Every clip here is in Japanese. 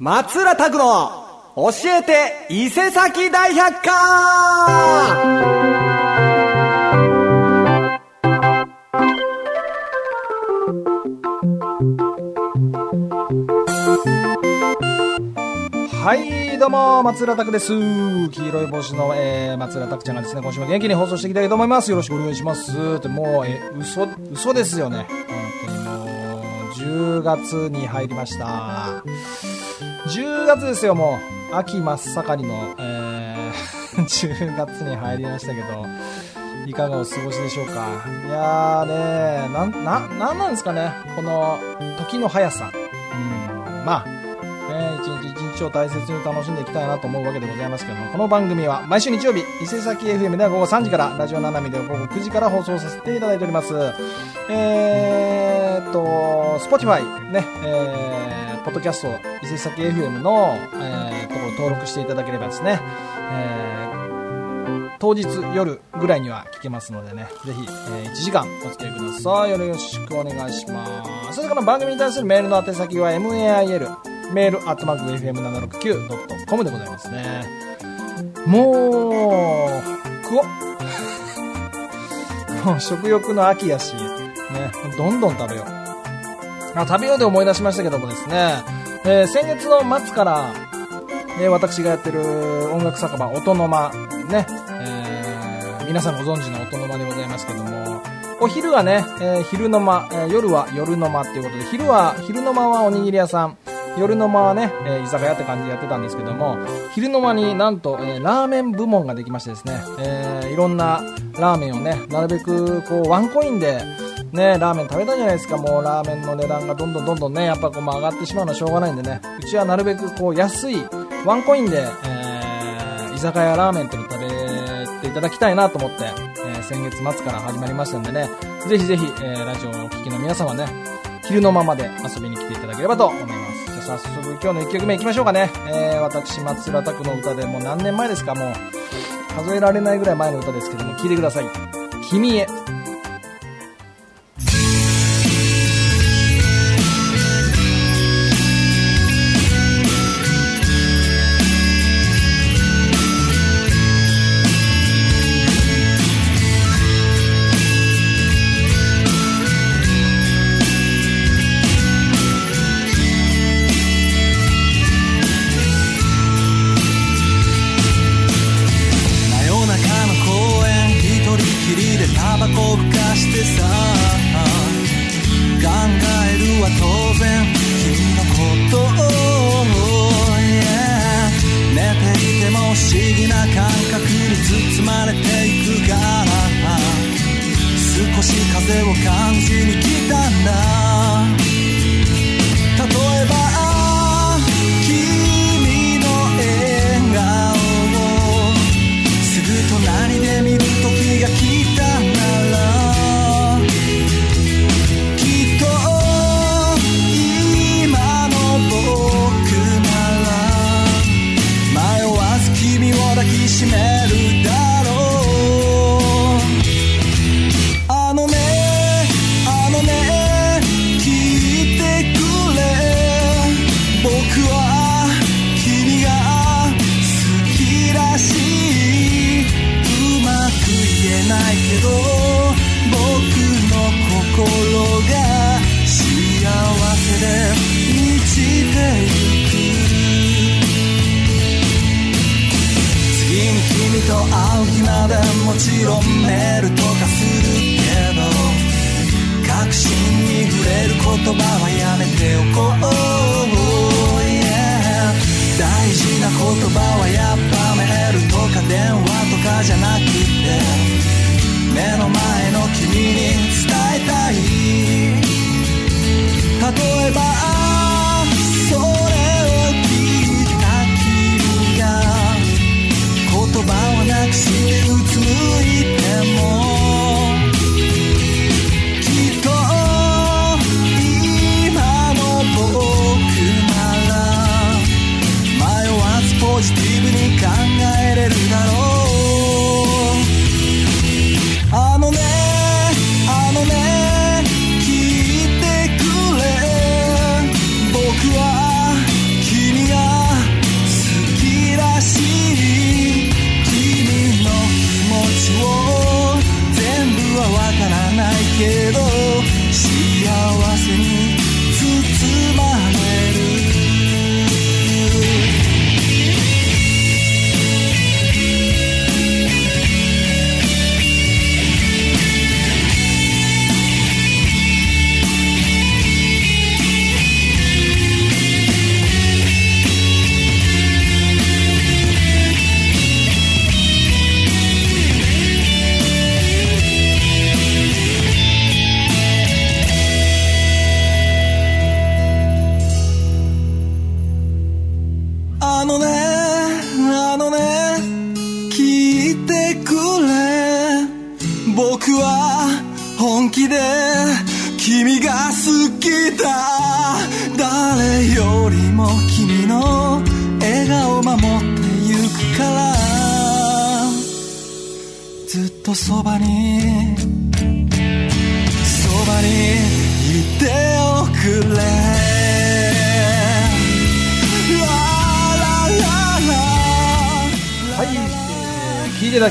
松浦拓の教えて伊勢崎大百科はい、どうも、松浦拓です。黄色い帽子の、えー、松浦拓ちゃんがですね、今週も元気に放送していきたいと思います。よろしくお願いします。って、もう、えー、嘘、嘘ですよね。本当にもう、10月に入りました。10月ですよ、もう。秋真っ盛りの、えー、10月に入りましたけど、いかがお過ごしでしょうか？いやーねなん、な、なんなんですかね、この、時の速さ。うん、まあ、ね、一日一日を大切に楽しんでいきたいなと思うわけでございますけども、この番組は毎週日曜日、伊勢崎 FM では午後3時から、ラジオ斜めで午後9時から放送させていただいております。えーっと、Spotify ね、えー、ポッドキャスト、伊勢崎 FM の、えー、ところ登録していただければですね、えー当日夜ぐらいには聞けますのでね、ぜひ、えー1時間お付き合いください。よろしくお願いします。それから番組に対するメールの宛先は mail、メールアットマーク FM769.com でございますね。もう、食お。もう食欲の秋やし、ね、どんどん食べよう。あ食べようで思い出しましたけどもですね、えー先月の末から、えー私がやってる音楽酒場、音の間、ね、えー皆さんご存知の音の間でございますけども、お昼はね、えー昼の間、えー夜は夜の間っていうことで、昼は、昼の間はおにぎり屋さん、夜の間はね、えー居酒屋って感じでやってたんですけども、昼の間になんと、えーラーメン部門ができましてですね、えーいろんなラーメンをね、なるべくこうワンコインで、ね、ラーメン食べたじゃないですか、もうラーメンの値段がどんどんどんどんね、やっぱこう上がってしまうのはしょうがないんでね、うちはなるべくこう安いワンコインで、えー居酒屋ラーメンっていうのを食べていただきたいなと思って、えー先月末から始まりましたんでね、ぜひぜひ、えーラジオをお聞きの皆様ね、昼のままで遊びに来ていただければと思います。早速今日の1曲目いきましょうかね。えー私、松浦拓の歌でもう何年前ですか、もう。数えられないぐらい前の歌ですけども、聴いてください。君へ。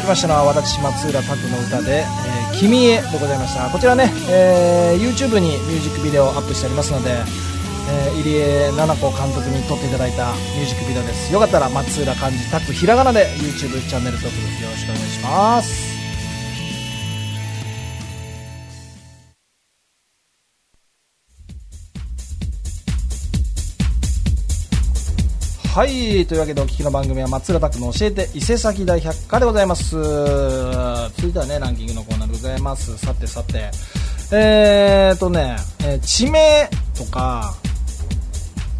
きましたのは私松浦拓の歌で「えー君へ」でございました。こちらね、えー YouTube にミュージックビデオアップしてありますので、えー入江菜々子監督に撮っていただいたミュージックビデオです。よかったら松浦漢字拓ひらがなで YouTube チャンネル登録よろしくお願いします。はいというわけでお聞きの番組は松浦拓の教えて伊勢崎大百科でございます。続いてはねランキングのコーナーでございます。さてさて。えーとね、えー地名とか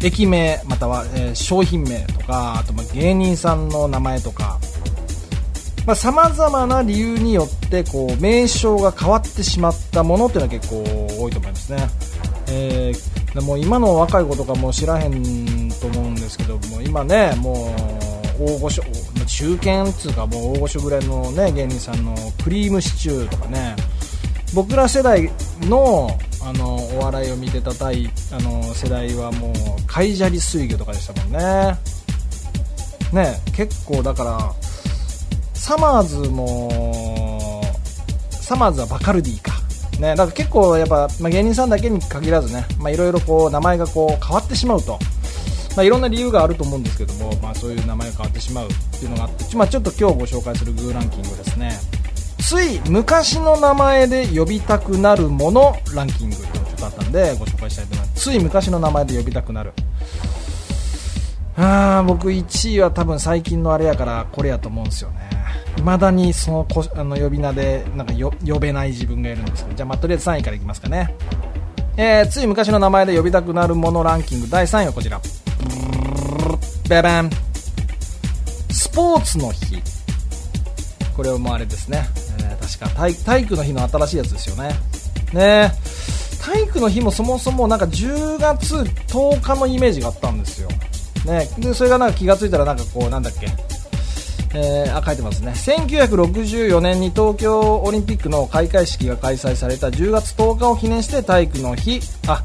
駅名または、えー商品名とかあとま芸人さんの名前とか。さまざ、まな理由によってこう名称が変わってしまったものっていうのは結構多いと思いますね、えーでも今の若い子とかも知らへんですけども今ねもう大御所中堅っつうかもう大御所ぐらいのね芸人さんのクリームシチューとかね僕ら世代のあのお笑いを見てたたいあの世代はもう海砂利水魚とかでしたもんね。ね結構だからサマーズもサマーズはバカルディか。ねだから結構やっぱ、まあ、芸人さんだけに限らずねまあいろいろこう名前がこう変わってしまうと。まあ、いろんな理由があると思うんですけども、まあ、そういう名前が変わってしまうっていうのがあって、まあ、ちょっと今日ご紹介するグーランキングですね。つい昔の名前で呼びたくなるものランキングっていうのがちょっとあったんでご紹介したいと思います。つい昔の名前で呼びたくなる。あー僕1位は多分最近のあれやからこれやと思うんですよね。未だにそのこあの呼び名でなんか呼べない自分がいるんですけど。じゃあ、まあ、とりあえず3位からいきますかね。えー、つい昔の名前で呼びたくなるものランキング第3位はこちら。ベベン。スポーツの日。これはもあれですね、えー確か体育の日の新しいやつですよね。ね。体育の日もそもそもなんか10月10日のイメージがあったんですよ、ね、でそれがなんか気がついたらなんかこうなんだっけ。えーあ書いてますね。1964年に東京オリンピックの開会式が開催された10月10日を記念して体育の日。あ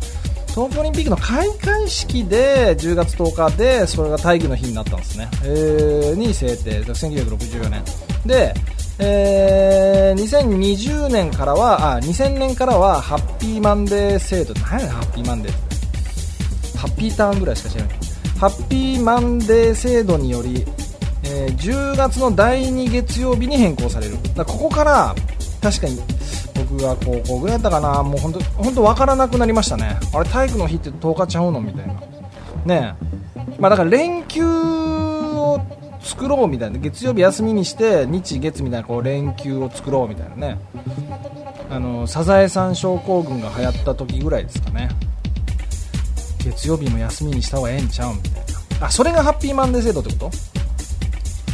東京オリンピックの開会式で10月10日でそれが体育の日になったんですね、えーに制定。1964年。で、えー2020年からはあ2000年からはハッピーマンデー制度何やねんハッピーマンデー。ってハッピーターンぐらいしか知らない。ハッピーマンデー制度により、えー10月の第2月曜日に変更される。だここから確かに僕が高校ぐらいだったかな。もう本当本当分からなくなりましたね。あれ体育の日って10日ちゃうの？みたいな。ねえ。まあだから連休を作ろうみたいな。月曜日休みにして日月みたいなこう連休を作ろうみたいなね。あのサザエさん症候群が流行った時ぐらいですかね。月曜日も休みにした方がええんちゃう？みたいな。あそれがハッピーマンデー制度ってこと？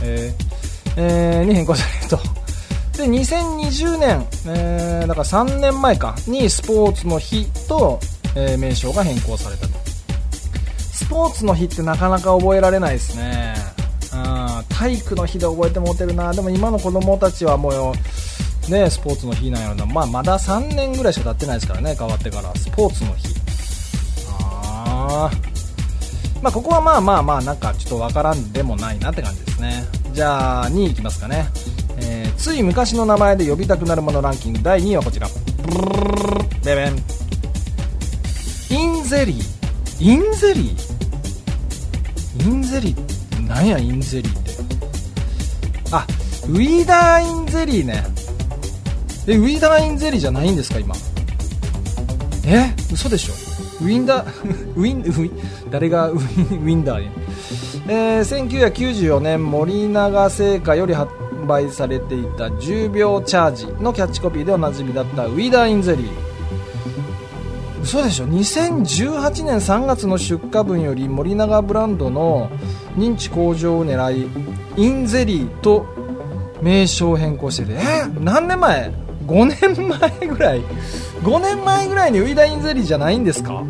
えーえーに変更されると。で2020年、えーだから3年前かにスポーツの日と、えー名称が変更されたと。スポーツの日ってなかなか覚えられないですね。うん体育の日で覚えてもうてるな。でも今の子供たちはもうねスポーツの日なんやろな、まあ、まだ3年ぐらいしか経ってないですからね変わってから。スポーツの日。あー。まあここはまあまあまあなんかちょっとわからんでもないなって感じですね。じゃあ2位いきますかね、つい昔の名前で呼びたくなるものランキング。第2位はこちら。ベベンインゼリー。インゼリー？インゼリー？なんやインゼリーって。あウィーダーインゼリーね。えウィーダーインゼリーじゃないんですか今。え嘘でしょ。ウィンダー ウィンウィ誰がウィンウィンダーに、えー1994年森永製菓より発売されていた10秒チャージのキャッチコピーでおなじみだったウィダーインゼリー。嘘でしょ？2018年3月の出荷分より森永ブランドの認知向上を狙いインゼリーと名称を変更してて。え？ー何年前？5年前ぐらい？5年前ぐらいにウイダーインゼリーじゃないんですか？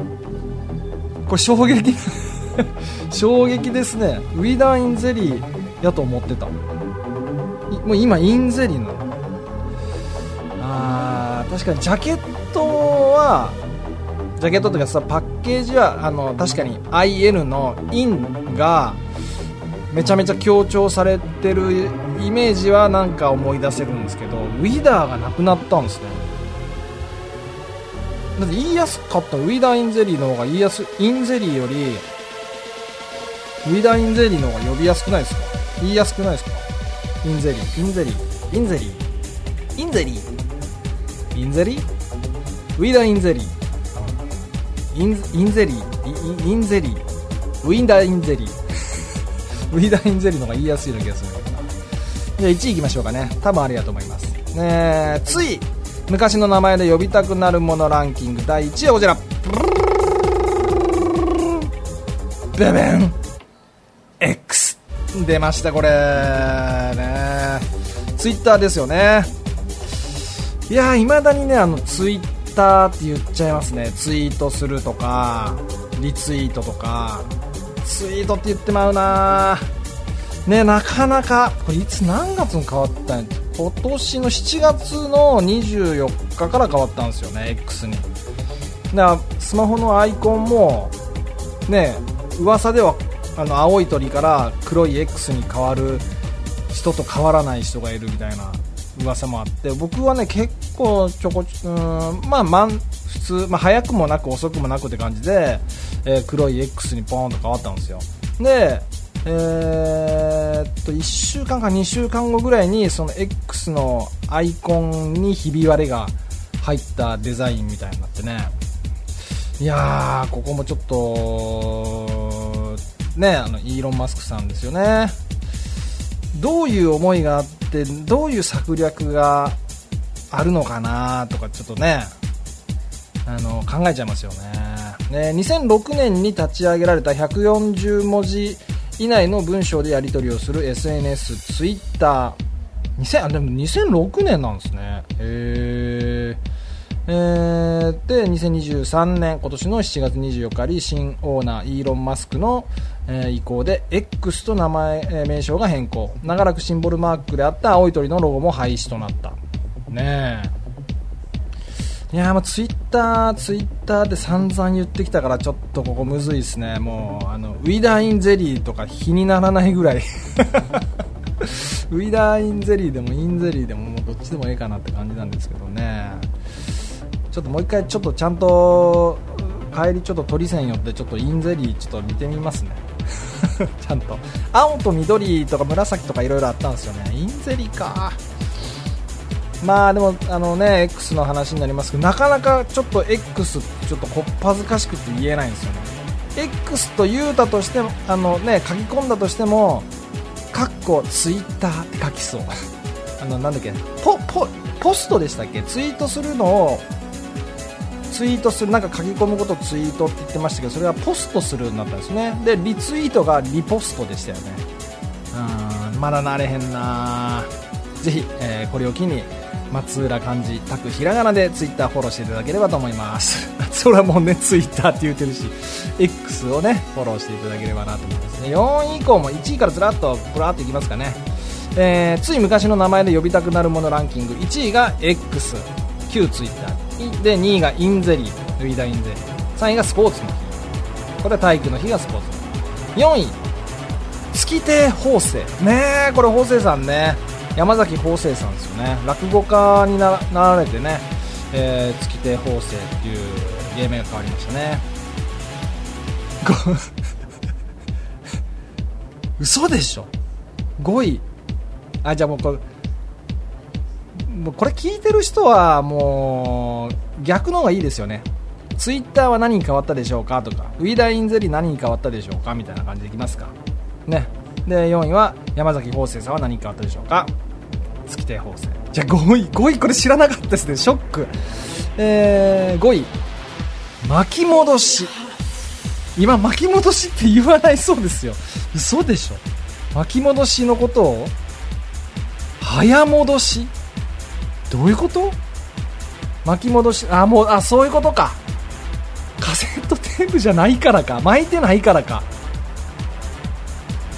これ衝撃。衝撃ですね。ウィダーインゼリーやと思ってた。もう今インゼリーの？あー確かにジャケットはジャケットとかさパッケージはあの確かに IN のインがめちゃめちゃ強調されてるイメージはなんか思い出せるんですけどウィダーがなくなったんですね。だって言いやすかった。ウィダーインゼリーの方が言いやすインゼリーよりウィダーインゼリーの方が呼びやすくないですか？言いやすくないですか？インゼリー。インゼリー。インゼリー。インゼリー。インゼリー？ウィダーインゼリー。インインゼリー。イインゼリー。ウィンダーインゼリー。ウィダーインゼリーの方が言いやすいような気がする。けどなじゃあ1位いきましょうかね。多分ありだと思います。ねえつい昔の名前で呼びたくなるものランキング。第1位はこちら。ベベン出ましたこれ。ね。ツイッターですよね。いやいまだにねあのツイッターって言っちゃいますね。ツイートするとかリツイートとか。ツイートって言ってまうなねなかなかこれいつ何月に変わったんや？今年の7月の24日から変わったんですよね X に。だからスマホのアイコンもね噂ではあの青い鳥から黒い X に変わる人と変わらない人がいるみたいな噂もあって僕はね結構ちょこちょうんまあまん普通、まあ、早くもなく遅くもなくって感じで、えー黒い X にポーンと変わったんですよ。でえーっと1週間か2週間後ぐらいにその X のアイコンにひび割れが入ったデザインみたいになってね。いやーここもちょっとねあのイーロン・マスクさんですよね。どういう思いがあってどういう策略があるのかなとかちょっとねあの考えちゃいますよね。ね2006年に立ち上げられた140文字以内の文章でやり取りをする SNS ツイッター2000あでも2006年なんですね。へー。えーで2023年今年の7月24日に新オーナーイーロン・マスクの、えー意向で X と名前、えー名称が変更。長らくシンボルマークであった青い鳥のロゴも廃止となった。ねえ。いやーもうツイッター、ツイッターで散々言ってきたからちょっとここむずいですね、もうあのウィダーインゼリーとか比にならないぐらい。ウィダーインゼリーでもインゼリーでももうどっちでもいいかなって感じなんですけどね。ちょっともう一回ちょっとちゃんと帰りちょっと鳥線寄ってちょっとインゼリーちょっと見てみますね。ちゃんと。青と緑とか紫とかいろいろあったんですよね。インゼリーか。まあでもあのね X の話になりますけどなかなかちょっと X ちょっとこっぱずかしくて言えないんですよね。X と言うたとしてもあのね書き込んだとしてもかっこツイッターって書きそう。あのなんだっけポポポストでしたっけ？ツイートするのをツイートするなんか書き込むことをツイートって言ってましたけどそれはポストするになったんですね。でリツイートがリポストでしたよね。うんまだなれへんな。ぜひ、えーこれを機に松浦漢字たくひらがなでツイッターフォローしていただければと思います。それはもうねツイッターって言ってるし X をねフォローしていただければなと思いますね。4位以降も1位からずらっとブラーっといきますかね。えーつい昔の名前で呼びたくなるものランキング1位が X 旧ツイッター。で2位がインゼリーウィダインゼリー。3位がスポーツの日。これは体育の日がスポーツの日。4位月亭法政ねえこれ法政さんね。山崎法政さんですよね。落語家になられてね、えー月亭法政っていう芸名が変わりましたね。嘘でしょ？5位。あじゃあもうこれこれ聞いてる人はもう逆の方がいいですよね。ツイッターは何に変わったでしょうかとかウィダーインゼリー何に変わったでしょうかみたいな感じでいきますか？ね。で4位は山崎邦生さんは何に変わったでしょうか？月亭邦生じゃあ5位5位これ知らなかったですね。ショック。えー、5位巻き戻し。今巻き戻しって言わないそうですよ。嘘でしょ。巻き戻しのことを早戻し？どういうこと？巻き戻しあもうあそういうことか。カセットテープじゃないからか。巻いてないからか。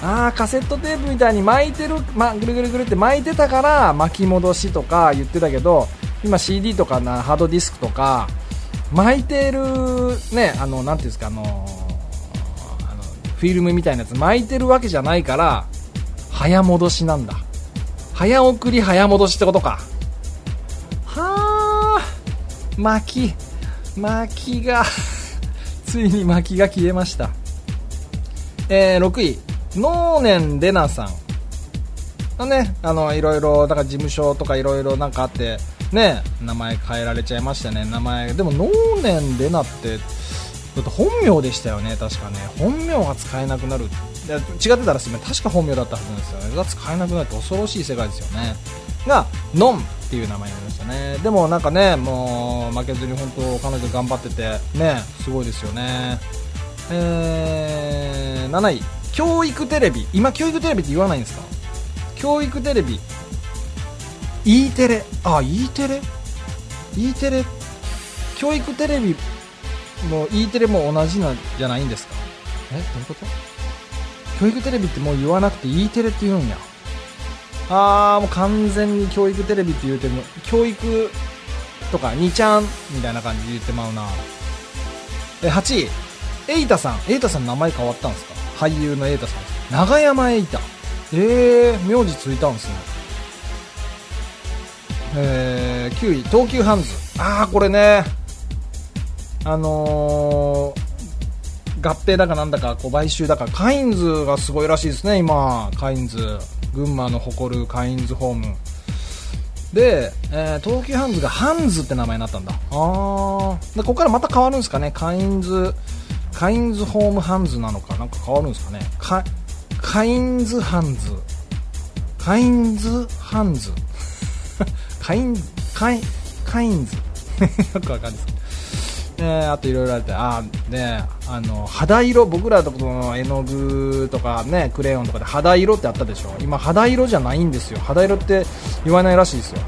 あーカセットテープみたいに巻いてる、ま、ぐるぐるぐるって巻いてたから巻き戻しとか言ってたけど今 CD とかなハードディスクとか巻いてるねあのなんていうんですかあのあのフィルムみたいなやつ巻いてるわけじゃないから早戻しなんだ。早送り早戻しってことか。巻き巻きが ついに巻きが消えました。えー、6位。能年レナさん。あねあのいろいろだから事務所とかいろいろなんかあってね名前変えられちゃいましたね。名前でも能年レナってだって本名でしたよね。確かね。本名が使えなくなる違ってたらすみません。確か本名だったはずなんですよね。が使えなくなって恐ろしい世界ですよね。がノンっていう名前になりましたね。でもなんかねもう負けずに本当彼女頑張っててねすごいですよね。えー、7位。教育テレビ。今教育テレビって言わないんですか？教育テレビ。E テレ。あ E テレ？E テレ？教育テレビも E テレも同じなんじゃないんですか？えどういうこと？教育テレビってもう言わなくて E テレって言うんや。あーもう完全に教育テレビって言うても教育とか2ちゃんみたいな感じで言ってまうな。え8位。エイタさん。エイタさん名前変わったんですか？俳優のエイタさん。長山エイタえー、名字ついたんすね。えー、9位。東急ハンズ。ああこれね。あのー、合併だかなんだかこう買収だかカインズがすごいらしいですね今。カインズ。群馬の誇るカインズホーム。で、えー、東急ハンズがハンズって名前になったんだ。ああでここからまた変わるんですかね。カインズカインズホームハンズなのか。なんか変わるんですかね。カカインズハンズ。カインズハンズ。カインカイカインズ。よくわかんないです。えー、あといろいろあってあねあの肌色僕らとこの絵の具とかねクレヨンとかで肌色ってあったでしょ？今肌色じゃないんですよ。肌色って言わないらしいですよ。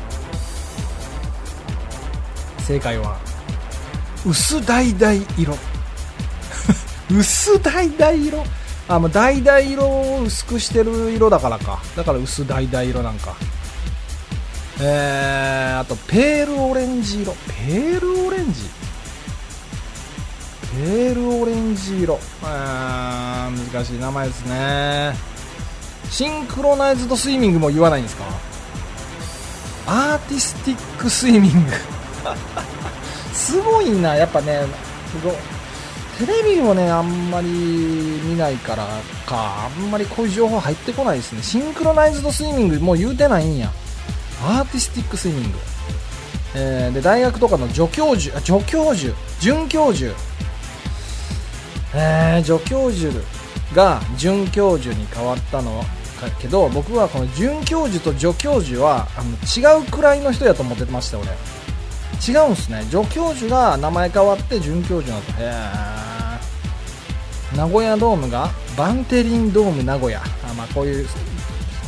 正解は。薄橙色。薄橙色。あもう橙色を薄くしてる色だからか。だから薄橙色なんか。えー、あとペールオレンジ色。ペールオレンジ？ペールオレンジ色。あー難しい名前ですね。シンクロナイズドスイミングも言わないんですか？アーティスティックスイミング。すごいなやっぱね。すごテレビもねあんまり見ないからか。あんまりこういう情報入ってこないですね。シンクロナイズドスイミングもう言うてないんや。アーティスティックスイミング、えー、で大学とかの助教授あ助教授。准教授。えー、助教授が准教授に変わったのけど僕はこの准教授と助教授はあの違うくらいの人やと思ってました俺。違うんすね。助教授が名前変わって准教授になったへえ名古屋ドームがバンテリンドーム名古屋。あまあこういう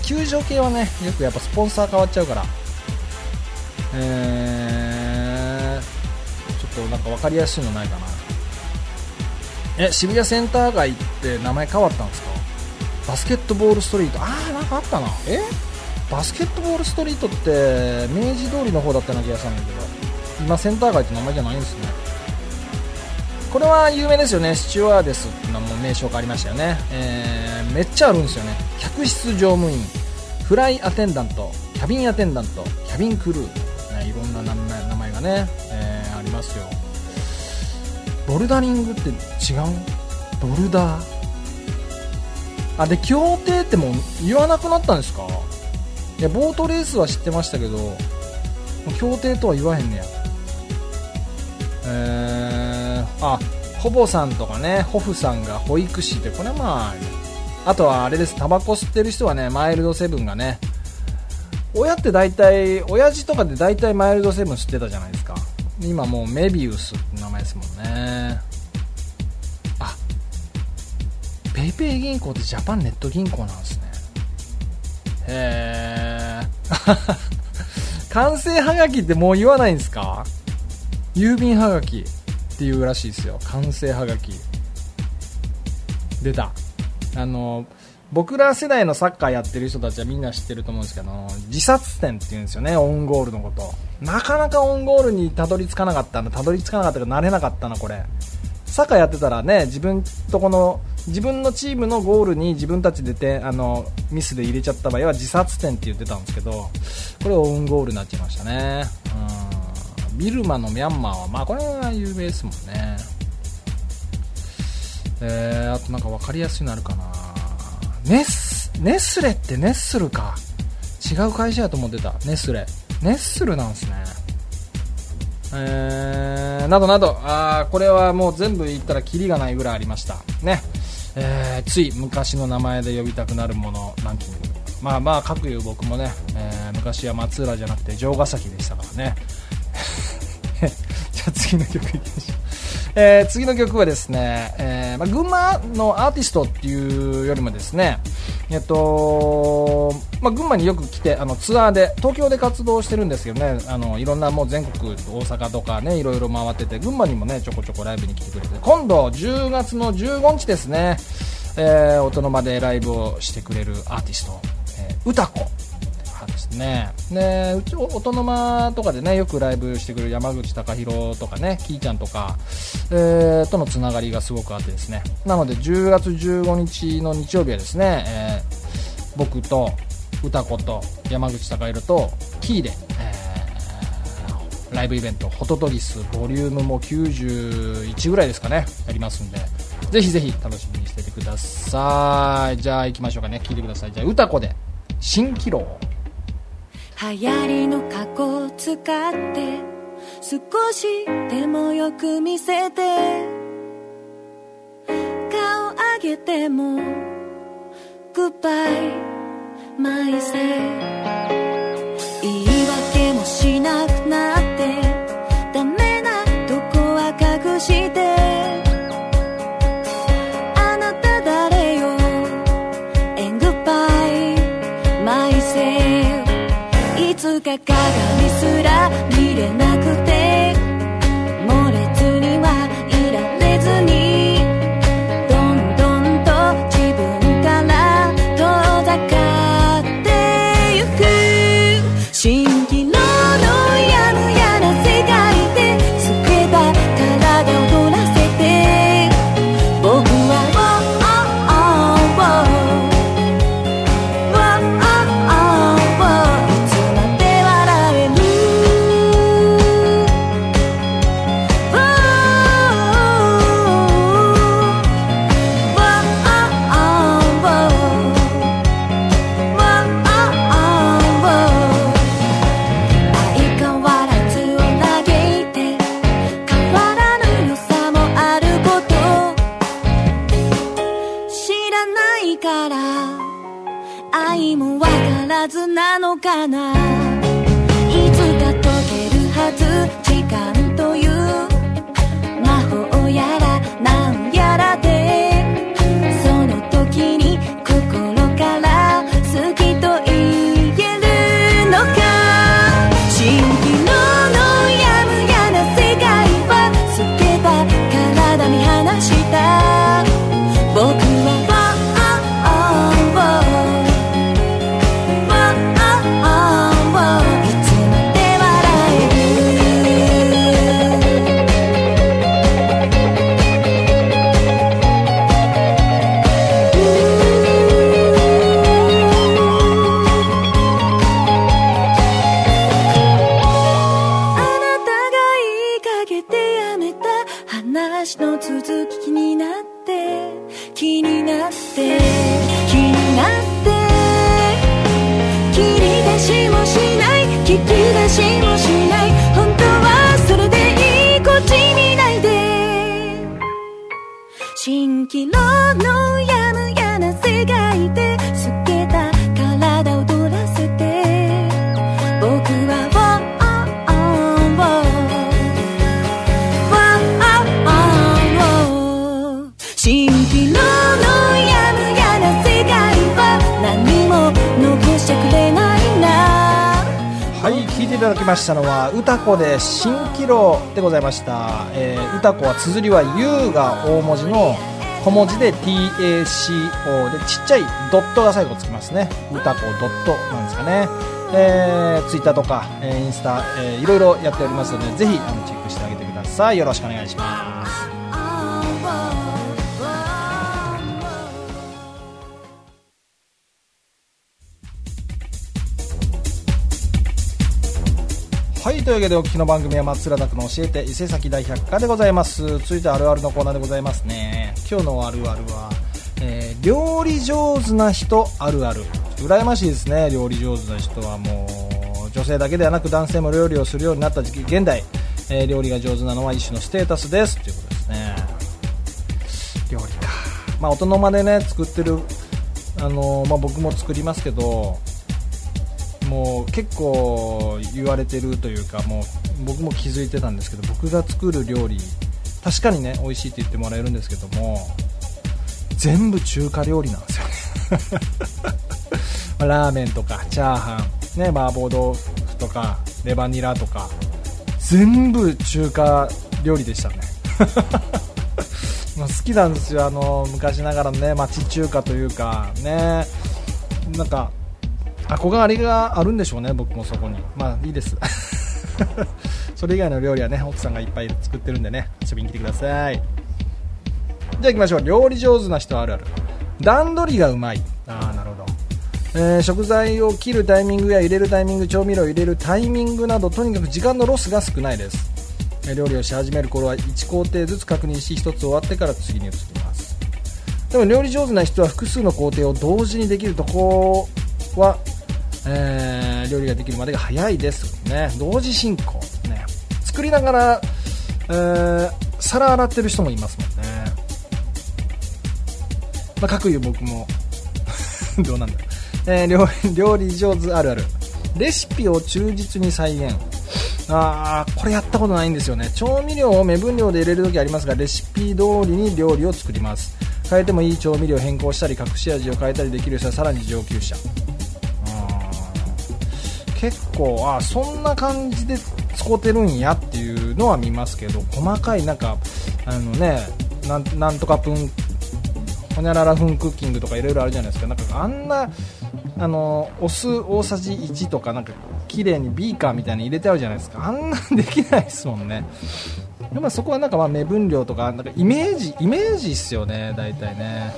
球場系はねよくやっぱスポンサー変わっちゃうから。えー、ちょっとなんか分かりやすいのないかな。え渋谷センター街って名前変わったんですか？バスケットボールストリート。ああなんかあったな。え？バスケットボールストリートって明治通りの方だったような気がしたんだけど今センター街って名前じゃないんですね。これは有名ですよね。スチュワーデスの名称がありましたよね、えー、めっちゃあるんですよね。客室乗務員。フライアテンダント。キャビンアテンダント。キャビンクルー、ね、いろんな名前名前がね、えー、ありますよ。ボルダリングって違う？ボルダー？あで協定ってもう言わなくなったんですか？いやボートレースは知ってましたけど協定とは言わへんねや。えー、あほぼさんとかねホフさんが保育士ってこれはまああとはあれです。タバコ吸ってる人はねマイルドセブンがね親って大体親父とかで大体マイルドセブン吸ってたじゃないですか。今もうメビウスって名前ですもんね。あ PayPay 銀行ってジャパンネット銀行なんですね。へえ 官製はがきってもう言わないんですか？郵便はがきっていうらしいですよ。官製はがき出た。あの僕ら世代のサッカーやってる人たちはみんな知ってると思うんですけど自殺点っていうんですよねオンゴールのこと。なかなかオンゴールにたどり着かなかったなたどり着かなかったかなれなかったなこれ。サッカーやってたらね自分とこの自分のチームのゴールに自分たちでてあのミスで入れちゃった場合は自殺点って言ってたんですけどこれオウンゴールになっちゃいましたね。うん。ビルマのミャンマーはまあこれは有名ですもんね。えー、あとなんか分かりやすいのあるかな。ネスネスレってネッスルか。違う会社やと思ってた。ネスレネッスルなんすね。えー、などなど。あーこれはもう全部言ったらキリがないぐらいありました。ね。えーつい昔の名前で呼びたくなるもの。ランキングまあまあ各言う僕もね、えー昔は松浦じゃなくて城ヶ崎でしたからね。じゃあ次の曲いきましょう、えー次の曲はですね、えーまあ、群馬のアーティストっていうよりもですねえっとまあ、群馬によく来てあのツアーで東京で活動してるんですけどね。あのいろんなもう全国大阪とかねいろいろ回ってて群馬にもねちょこちょこライブに来てくれて今度10月の15日ですね、えー、音の間でライブをしてくれるアーティスト、えー、歌子ですね。でうち音の間とかでねよくライブしてくる山口貴弘とかねキーちゃんとか、えーとのつながりがすごくあってですね。なので10月15日の日曜日はですね、えー僕と歌子と山口貴弘とキーで、えーライブイベントホトトギスボリュームも91ぐらいですかねやりますんでぜひぜひ楽しみにしててください。じゃあ行きましょうかね。聞いてください。じゃあ歌子で蜃気楼流行りの過去使って少しでもよく見せて顔上げてもグッバイマイセ言い訳もしなくなる。か鏡すら見れなくて子で蜃気楼でございました、えー、歌子は綴りは U が大文字の小文字で TACO でちっちゃいドットが最後つきますね。歌子ドットなんですかね。えー、ツイッターとか、えーインスタ、えーいろいろやっておりますのでぜひあのチェックしてあげてください。よろしくお願いします。いというわけでお聞きの番組は松浦拓の教えて伊勢崎大百科でございます。続いてあるあるのコーナーでございますね。今日のあるあるは、えー料理上手な人あるある。羨ましいですね。料理上手な人はもう女性だけではなく男性も料理をするようになった時期現代、えー料理が上手なのは一種のステータスです。ということですね。料理か。まあ大人までね作ってるあのーまあ、僕も作りますけどもう結構言われてるというかもう僕も気づいてたんですけど僕が作る料理確かにね美味しいって言ってもらえるんですけども全部中華料理なんですよね。ラーメンとかチャーハン、ね、麻婆豆腐とかレバニラとか全部中華料理でしたね。好きなんですよあの昔ながらのね町中華というかねなんか憧れがあるんでしょうね僕もそこに。まあいいです。それ以外の料理はね奥さんがいっぱい作ってるんでね遊びに来てください。じゃあ行きましょう。料理上手な人あるある。段取りがうまい。ああなるほど。えー食材を切るタイミングや入れるタイミング調味料を入れるタイミングなどとにかく時間のロスが少ないです。料理をし始める頃は1工程ずつ確認し1つ終わってから次に移ります。でも料理上手な人は複数の工程を同時にできるとこは、えー料理ができるまでが早いです。ね同時進行。ね作りながら、えー皿洗ってる人もいますもんね。まあ、かくいう僕も。どうなんだ。ろう、えー料理上手あるある。レシピを忠実に再現。あーこれやったことないんですよね。調味料を目分量で入れる時ありますがレシピ通りに料理を作ります。変えてもいい調味料を変更したり隠し味を変えたりできる人はさらに上級者。結構あそんな感じで使ってるんやっていうのは見ますけど細かいなんかあのねなんなんとかプンほにゃららフンクッキングとかいろいろあるじゃないですか。なんかあんなあのお酢大さじ1とかなんか綺麗にビーカーみたいに入れてあるじゃないですか。あんなんできないですもんね。でもそこはなんかまあ目分量とかなんかイメージイメージっすよね大体ね、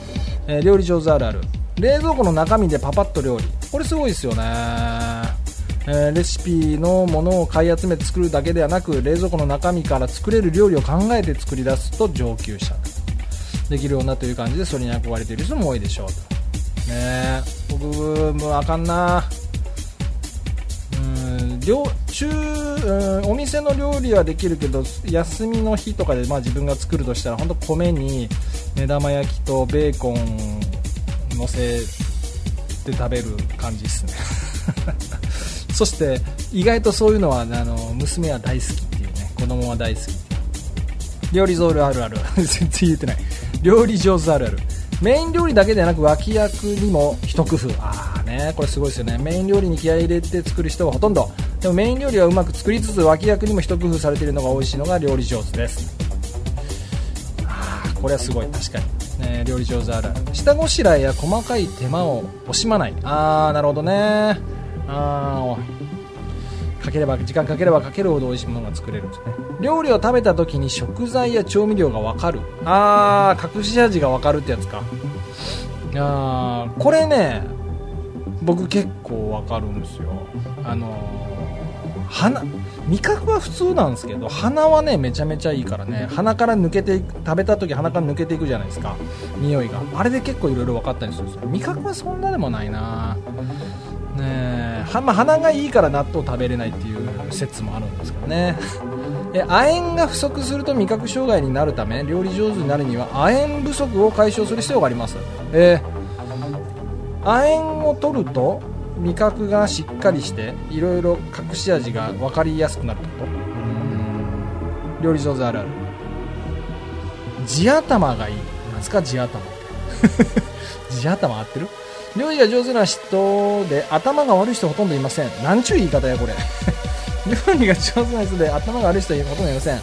えー料理上手あるある。冷蔵庫の中身でパパッと料理。これすごいですよね。えーレシピのものを買い集めて作るだけではなく冷蔵庫の中身から作れる料理を考えて作り出すと上級者できるようなという感じでそれに憧れている人も多いでしょうと。ね僕もうあかんな。うん料中うんお店の料理はできるけど休みの日とかで、まあ、自分が作るとしたら本当米に目玉焼きとベーコン乗せて食べる感じですね。そして意外とそういうのはあの娘は大好きっていうね子供は大好き料理上手あるある。全然言ってない。料理上手あるある。メイン料理だけではなく脇役にも一工夫。ああねこれすごいですよね。メイン料理に気合い入れて作る人はほとんど。でもメイン料理はうまく作りつつ脇役にも一工夫されているのが美味しいのが料理上手です。あーこれはすごい。確かに、ね、料理上手あるある。下ごしらえや細かい手間を惜しまない。ああなるほどね。あーかければ時間かければかけるほど美味しいものが作れるんですね。料理を食べた時に食材や調味料が分かる。あー隠し味が分かるってやつか。あこれね僕結構分かるんですよ。あのー鼻味覚は普通なんですけど鼻はねめちゃめちゃいいからね鼻から抜けていく食べた時鼻から抜けていくじゃないですか。匂いが。あれで結構いろいろ分かったりするんですよ。味覚はそんなでもないな。ねえ。はまあ、鼻がいいから納豆食べれないっていう説もあるんですけどね。え亜鉛が不足すると味覚障害になるため料理上手になるには亜鉛不足を解消する必要があります、えー亜鉛を取ると味覚がしっかりしていろいろ隠し味が分かりやすくなるってこと？うん。料理上手あるある。地頭がいい。なんすか地頭 地頭合ってる？料理が上手な人で頭が悪い人ほとんどいません。なんちゅう言い方やこれ。料理が上手な人で頭が悪い人はほとんどいません。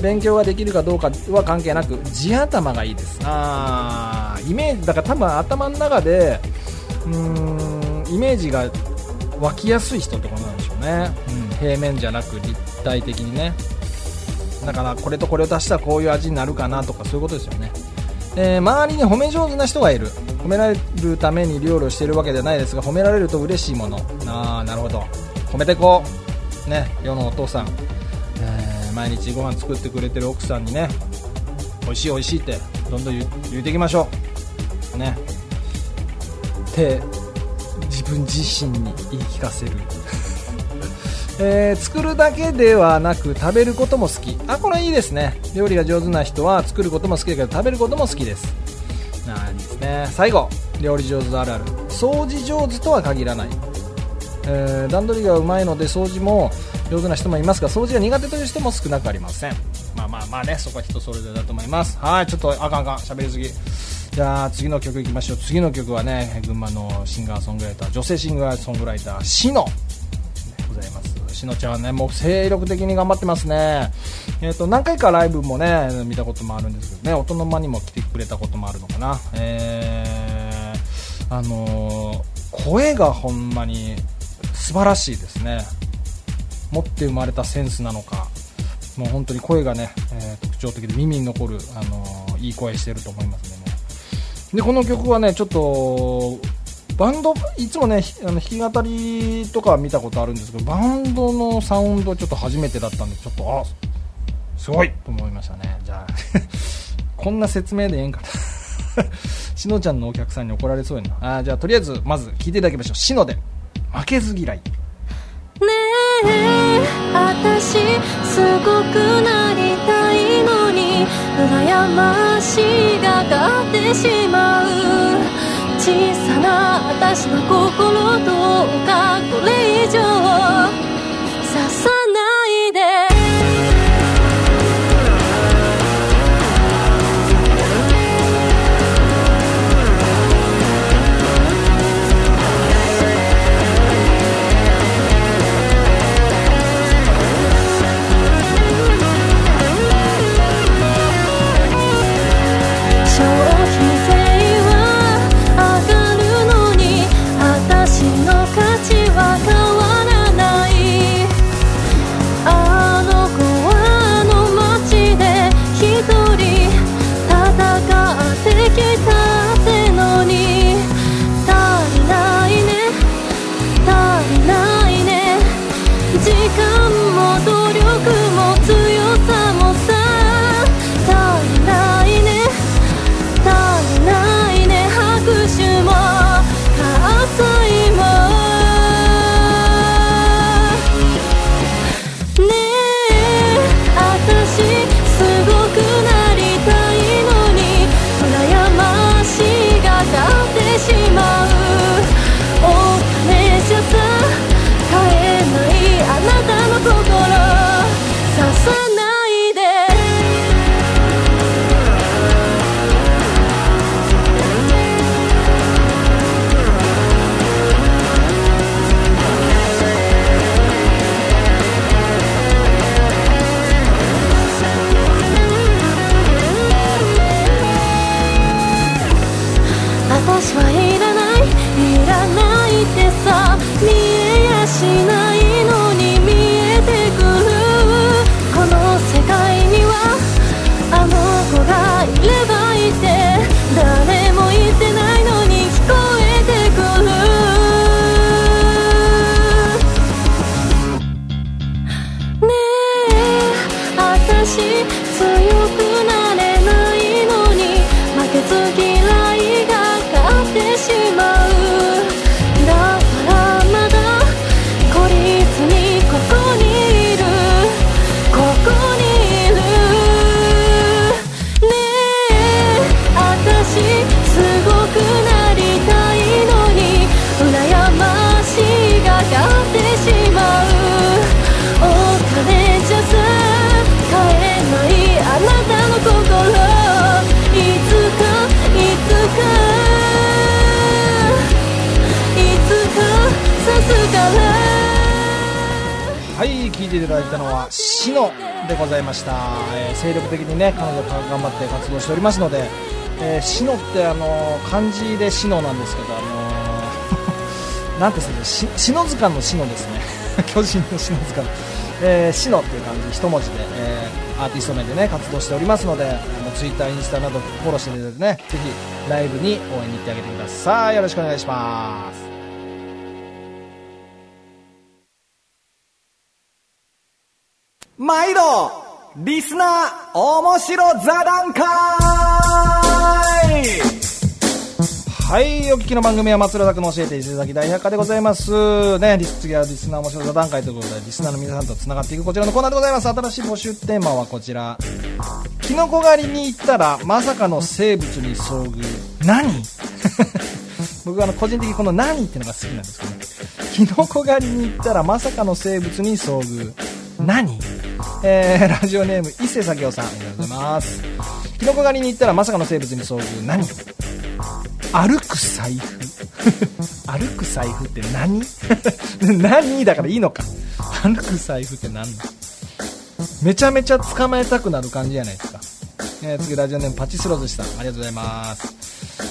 勉強ができるかどうかは関係なく地頭がいいです。あー。イメージだから多分頭の中でうーんイメージが湧きやすい人ってことなんでしょうね、うん、平面じゃなく立体的にね。だからこれとこれを足したらこういう味になるかなとかそういうことですよねえー周りに褒め上手な人がいる。褒められるために料理をしているわけではないですが褒められると嬉しいもの。ああなるほど。褒めてこう。ね世のお父さん、えー毎日ご飯作ってくれてる奥さんにね美味しい美味しいってどんどん言うていきましょう。ね。って自分自身に言い聞かせる。えー作るだけではなく食べることも好き。あこれいいですね。料理が上手な人は作ることも好きだけど食べることも好きです。あーいいですね。最後。料理上手あるある。掃除上手とは限らない、えー段取りがうまいので掃除も上手な人もいますが掃除が苦手という人も少なくありません。まあまあまあねそこは人それぞれだと思います。はいちょっとあかんあかん。喋りすぎ。じゃあ次の曲いきましょう。次の曲はね群馬のシンガーソングライター女性シンガーソングライターしのございます。しのちゃんはねもう精力的に頑張ってますね。えっ、と何回かライブもね見たこともあるんですけどね音の間にも来てくれたこともあるのかな。えー、あのー声がほんまに素晴らしいですね。持って生まれたセンスなのか。もう本当に声がね、えー特徴的で耳に残る、あのいい声してると思いますね。でこの曲はねちょっとバンドいつもねひあの弾き語りとかは見たことあるんですけどバンドのサウンドちょっと初めてだったんでちょっとあすごい。と思いましたね。じゃあ こんな説明でええんかな。しのちゃんのお客さんに怒られそうやな。あーじゃあとりあえずまず聞いていただきましょう。しので負けず嫌い。ねえ私すごくなりたいのに羨ましがかってしまう小さな私の心どうかこれ以上おりますので、えー、シノってあの漢字でシノなんですけどあのー なんていうんですか？ねし篠塚のシノですね。巨人の篠塚の、えー、シノっていう感じ一文字で、えーアーティスト名でね活動しておりますのでもうツイッターインスタなどフォローしていただいてねぜひライブに応援に行ってあげてください。よろしくお願いします。毎度。リスナー面白座談会はい、お聞きの番組は松浦拓の教えて伊勢崎大百科でございます。ね、次はリスナー面白座談会ということで、リスナーの皆さんと繋がっていくこちらのコーナーでございます。新しい募集テーマはこちら。キノコ狩りに行ったら、まさかの生物に遭遇。何？僕はあの、個人的にこの何っていうのが好きなんですけどね。キノコ狩りに行ったら、まさかの生物に遭遇。何？えー、ラジオネーム、伊勢咲雄さん、ありがとうございます。キノコ狩りに行ったら、まさかの生物に遭遇。何？歩く財布？歩く財布って何？何だからいいのか。歩く財布って何のめちゃめちゃ捕まえたくなる感じじゃないですか、えー次ラジオネームパチスロ寿司さん。ありがとうございます。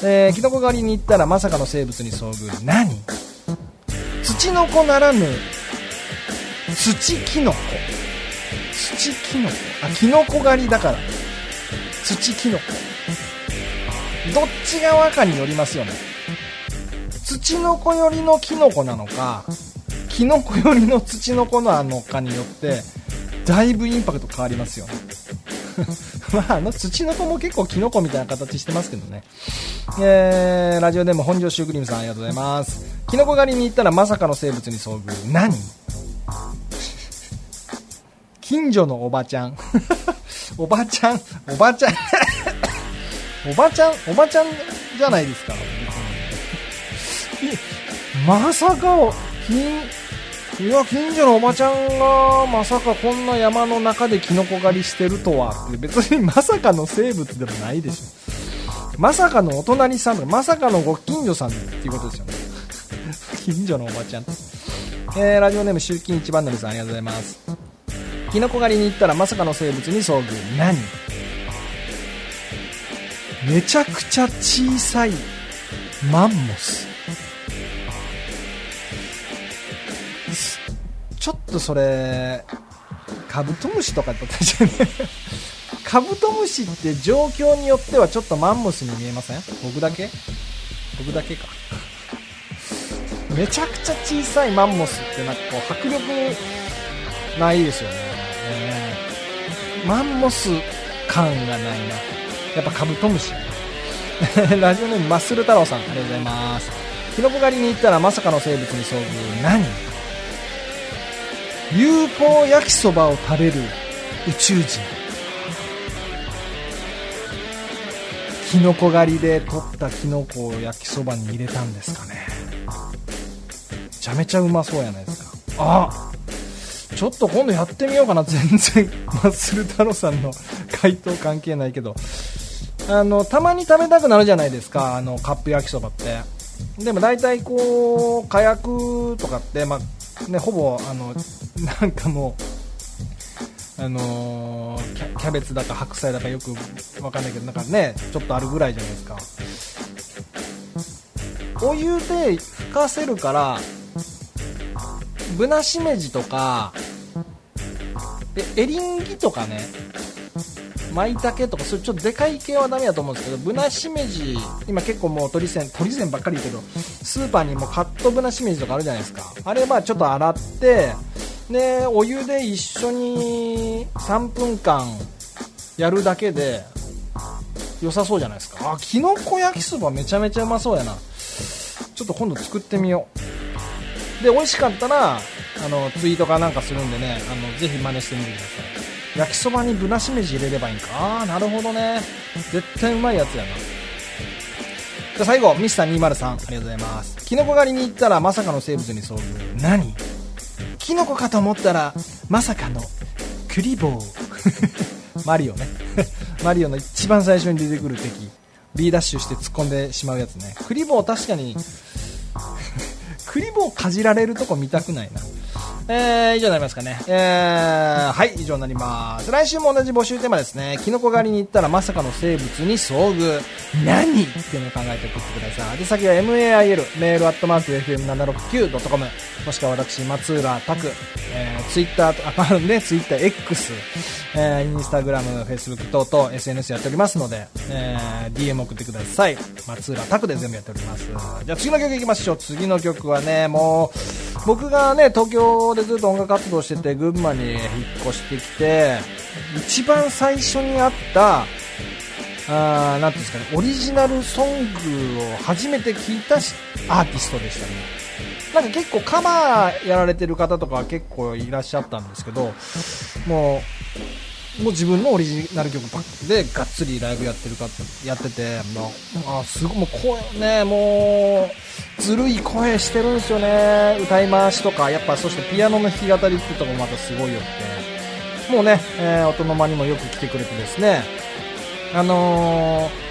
えー、キノコ狩りに行ったらまさかの生物に遭遇。何？土の子ならぬ土キノコ。土キノコあキノコ狩りだから。土キノコどっち側かによりますよね。土の子寄りのキノコなのかキノコ寄りの土の子なのかによってだいぶインパクト変わりますよね。まああの土の子も結構キノコみたいな形してますけどね。えー、ラジオネーム本庄シュークリームさんありがとうございます。キノコ狩りに行ったらまさかの生物に遭遇。何？近所のおばちゃん おばちゃんおばちゃんおばちゃん、おばちゃんじゃないですか。まさか、近、いや、近所のおばちゃんが、まさかこんな山の中でキノコ狩りしてるとは、別にまさかの生物でもないでしょ。まさかのお隣さんとか、まさかのご近所さんっていうことですよね。近所のおばちゃん。えー、ラジオネーム集金一番乗りさんありがとうございます。キノコ狩りに行ったらまさかの生物に遭遇。何？めちゃくちゃ小さいマンモス。ちょっとそれカブトムシとかったじゃね。カブトムシって状況によってはちょっとマンモスに見えません？僕だけ？僕だけか。めちゃくちゃ小さいマンモスってなんかこう迫力ないですよね。マンモス感がないな。やっぱカブトムシ。ラジオネームマッスル太郎さんありがとうございます。キノコ狩りに行ったらまさかの生物に遭遇。何？UFO 焼きそばを食べる宇宙人。キノコ狩りで取ったキノコを焼きそばに入れたんですかね。めちゃめちゃうまそうやないですか。あちょっと今度やってみようかな。全然マッスル太郎さんの回答関係ないけど。あのたまに食べたくなるじゃないですか。あのカップ焼きそばって。でも大体こう火薬とかって、まあね、ほぼあのなんかもうあのキャベツだか白菜だかよくわかんないけどなんかねちょっとあるぐらいじゃないですか。お湯で吹かせるからぶなしめじとかえエリンギとかね舞茸とかそういうちょっとでかい系はダメだと思うんですけどぶなしめじ今結構もう鳥線鳥線ばっかり言うけどスーパーにもカットぶなしめじとかあるじゃないですか。あれはちょっと洗ってでお湯で一緒に3分間やるだけで良さそうじゃないですか。あきのこ焼きそばめちゃめちゃうまそうやな。ちょっと今度作ってみよう。で美味しかったらあのツイートかなんかするんでねあのぜひ真似してみてください。焼きそばにぶなしめじ入れればいいんか。ああなるほどね。絶対うまいやつやな。じゃ最後ミスター203ありがとうございます。キノコ狩りに行ったらまさかの生物に遭遇。何？キノコかと思ったらまさかのクリボー。マリオね。マリオの一番最初に出てくる敵。B ダッシュして突っ込んでしまうやつね。クリボー確かにクリボーかじられるとこ見たくないなえー、以上になりますかね。えー、はい、以上になります。来週も同じ募集テーマですね。キノコ狩りに行ったらまさかの生物に遭遇。何っていうのを考えて送ってください。で、先は MAIL、メールアットマーク FM769.com、もしくは私、松浦拓、えー、ツイッターと、あ、あるんで、ツイッター X、えー、インスタグラム、フェイスブック等々 SNS やっておりますので、えー、DM 送ってください。松浦拓で全部やっております。じゃあ次の曲いきましょう。次の曲はね、もう、僕がね、東京でずっと音楽活動してて、群馬に引っ越してきて、一番最初にあった、あーなんていうんですかね、オリジナルソングを初めて聴いたしアーティストでしたね。なんか結構カバーやられてる方とか結構いらっしゃったんですけど、もう、もう自分のオリジナル曲ばっでがっつりライブやってるかやってて、もうあすごいもう声ね、もうずるい声してるんですよね、歌い回しとか、やっぱそしてピアノの弾き語りってとこもまたすごいよって、もうね、えー音の間にもよく来てくれてですね、あのー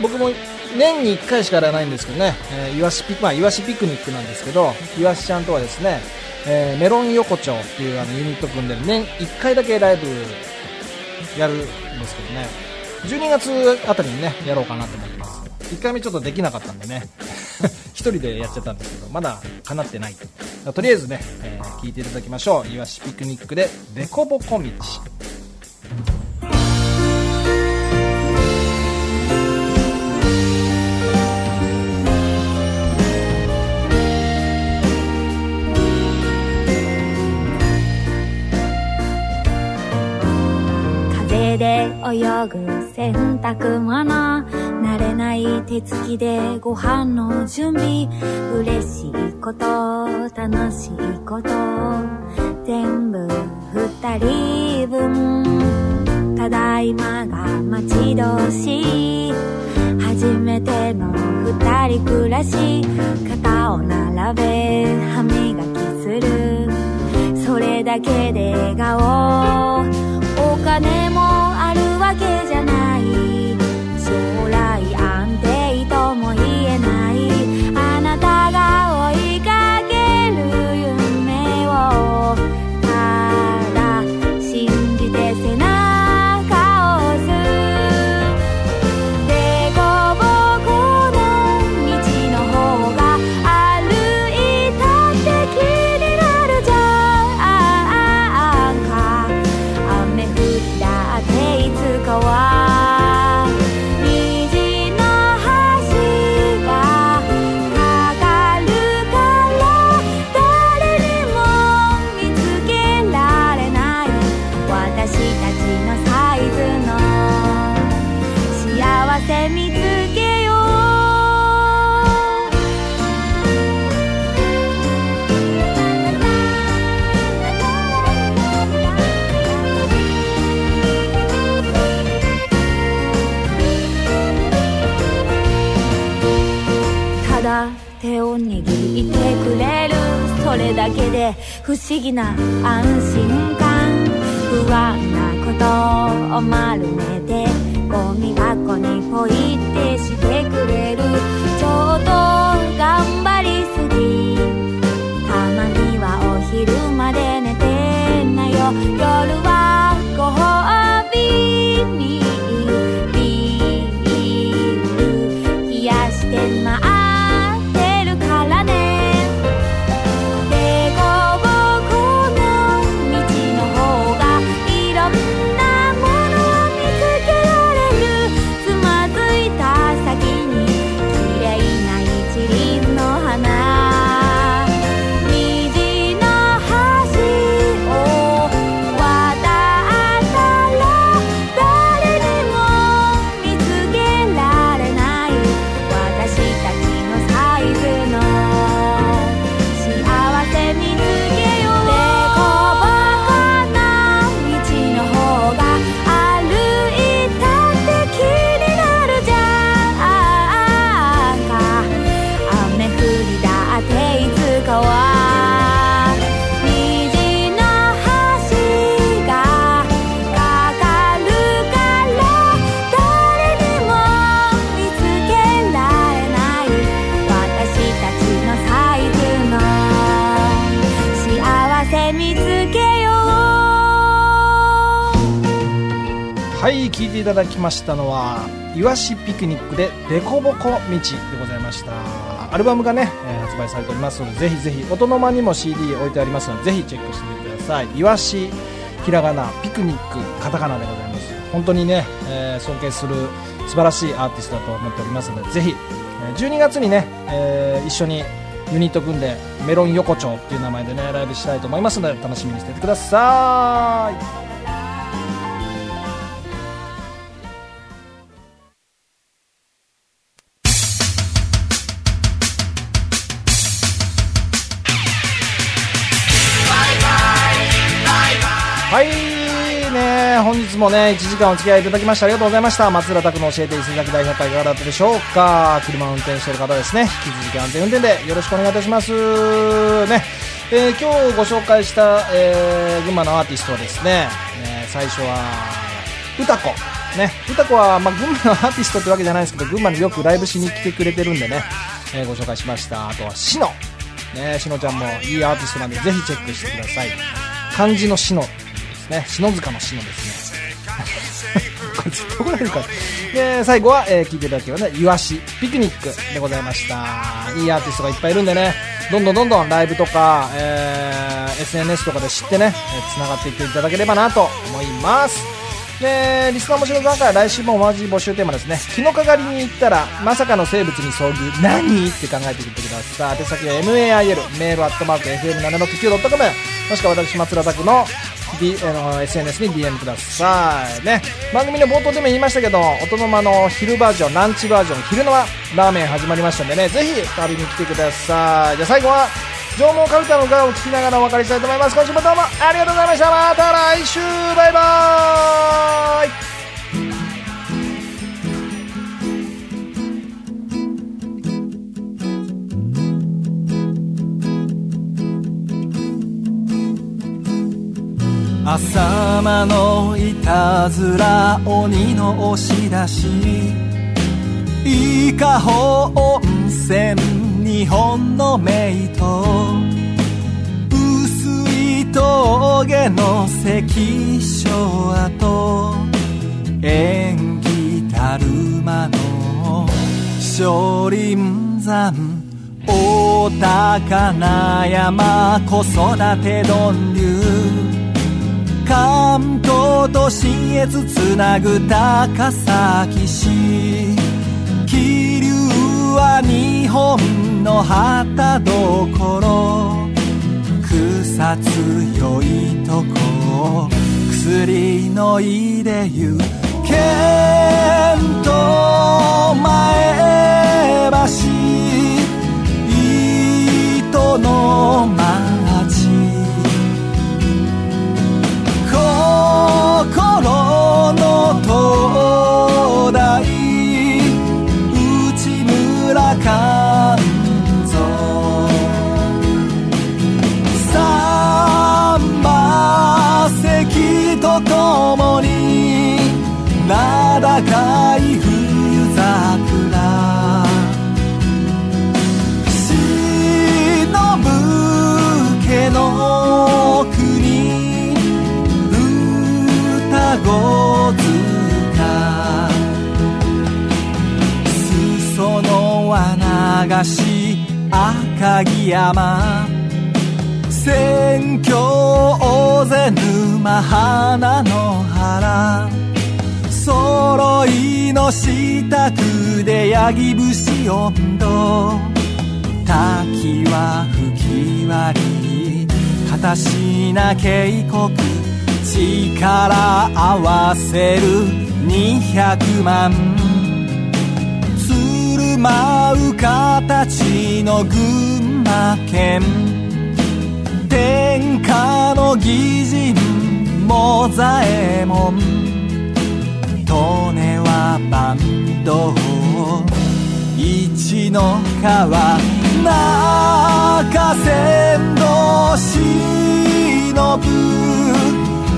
僕も年に1回しかやらないんですけどね、えー、イワシピまあ、イワシピクニックなんですけど、イワシちゃんとはですね、えーメロン横丁っていうあのユニット組んで年1回だけライブやるんですけどね、12月あたりにね、やろうかなと思ってます。1回目ちょっとできなかったんでね、一人でやっちゃったんですけど、まだ叶ってない。とりあえずね、えー聞いていただきましょう。イワシピクニックで、デコボコ道。風で泳ぐ洗濯物。慣れない手つきでご飯の準備。嬉しいこと楽しいこと。全部二人分。ただいまが待ち遠しい。初めての二人暮らし。肩を並べ歯磨きする。それだけで笑顔。お金もるわけじゃない。ていただきましたのは「いわしピクニック」で「デコボコ道」でございました。アルバムがね、え発売されておりますのでぜひぜひ音の間にも CD 置いてありますのでぜひチェックしてみてください。いわしひらがなピクニックカタカナでございます。本当にね、えー尊敬する素晴らしいアーティストだと思っておりますのでぜひ12月にね、えー一緒にユニット組んでメロン横丁っていう名前でねライブしたいと思いますので楽しみにしててください。はい。ね本日もね1時間お付き合いいただきましてありがとうございました。松浦拓の教えて伊勢崎大百科いかがだったでしょうか？車を運転している方ですね。引き続き安全運転でよろしくお願いいたします。ね、えー今日ご紹介した、えー群馬のアーティストはですね、え最初は歌子。ね。歌子は、まあ、群馬のアーティストってわけじゃないですけど群馬によくライブしに来てくれてるんでね、えーご紹介しました。あとはしのねしのちゃんもいいアーティストなんでぜひチェックしてください。漢字のしのですね。篠塚の篠ですね。これずっと怒られるからで最後は、えー聞いていただければね「いわしピクニック」でございました。いいアーティストがいっぱいいるんでねどんどんどんどんライブとか、えー SNS とかで知ってねつながっていっていただければなと思います。でリスナーもしの段階は来週も同じ募集テーマですね。日のかかりに行ったらまさかの生物に遭遇何？って考えてみてください。宛先は MAIL メールアットマーク FM769.com もしくは私松浦拓の D、あの SNS に DM くださいね。番組の冒頭でも言いましたけど音の間の昼バージョンランチバージョン昼の間ラーメン始まりましたんでねぜひ食べに来てください。じゃあ最後は縄文カルタの歌を聴きながらお別れしたいと思います。今週もどうもありがとうございました。また来週バイバーイ。朝間のいたずら鬼の押し出し。伊香保温泉。日本の名と薄い峠の関所跡縁起だるまの少林山大高な山子育て丼流。関東と信越つなぐ高崎市。は日本の旗どころ。草強いとこ。薬のいでゆけんと前橋。糸の町。心の灯流し赤城山。宣教大勢沼花の原揃いの支度でヤギ節温度滝は吹き割り片品渓谷力合わせる200万。舞う形の群馬県天下の義人モザエモン利根はバンド一の川中山道忍ぶ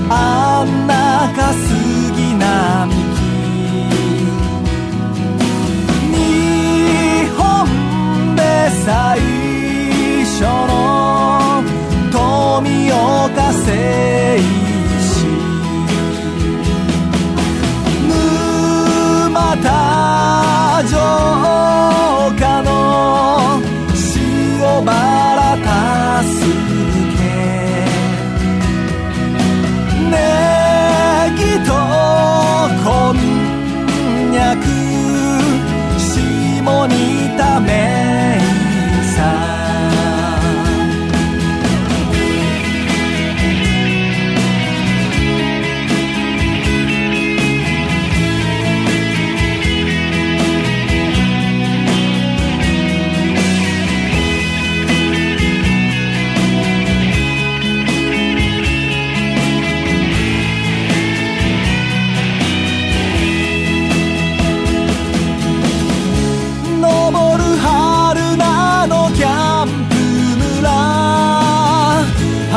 あんなか杉並木最初の富岡製紙。沼田城下の塩場。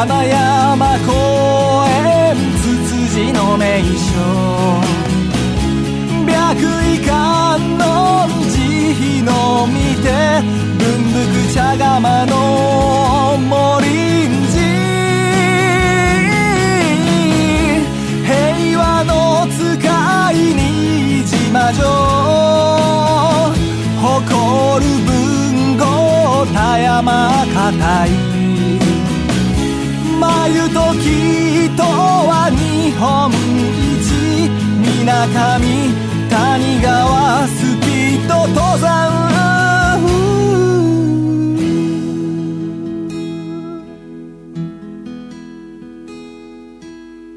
花山公園ツツジの名所白衣観音慈悲の見て文福茶釜の森林平和の使いに島城誇る文豪田山固い。は日本一みなかみ谷川スピード登山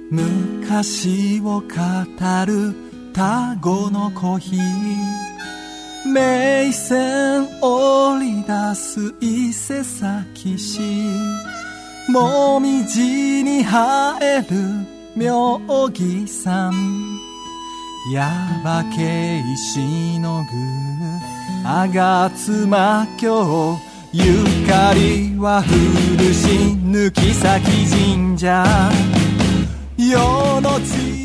昔を語る田子のコーヒー名線織り出す伊勢崎市もみじに生える妙義ん」「やばけいしのぐあがつま京ゆかりは古し抜き先神社。世の地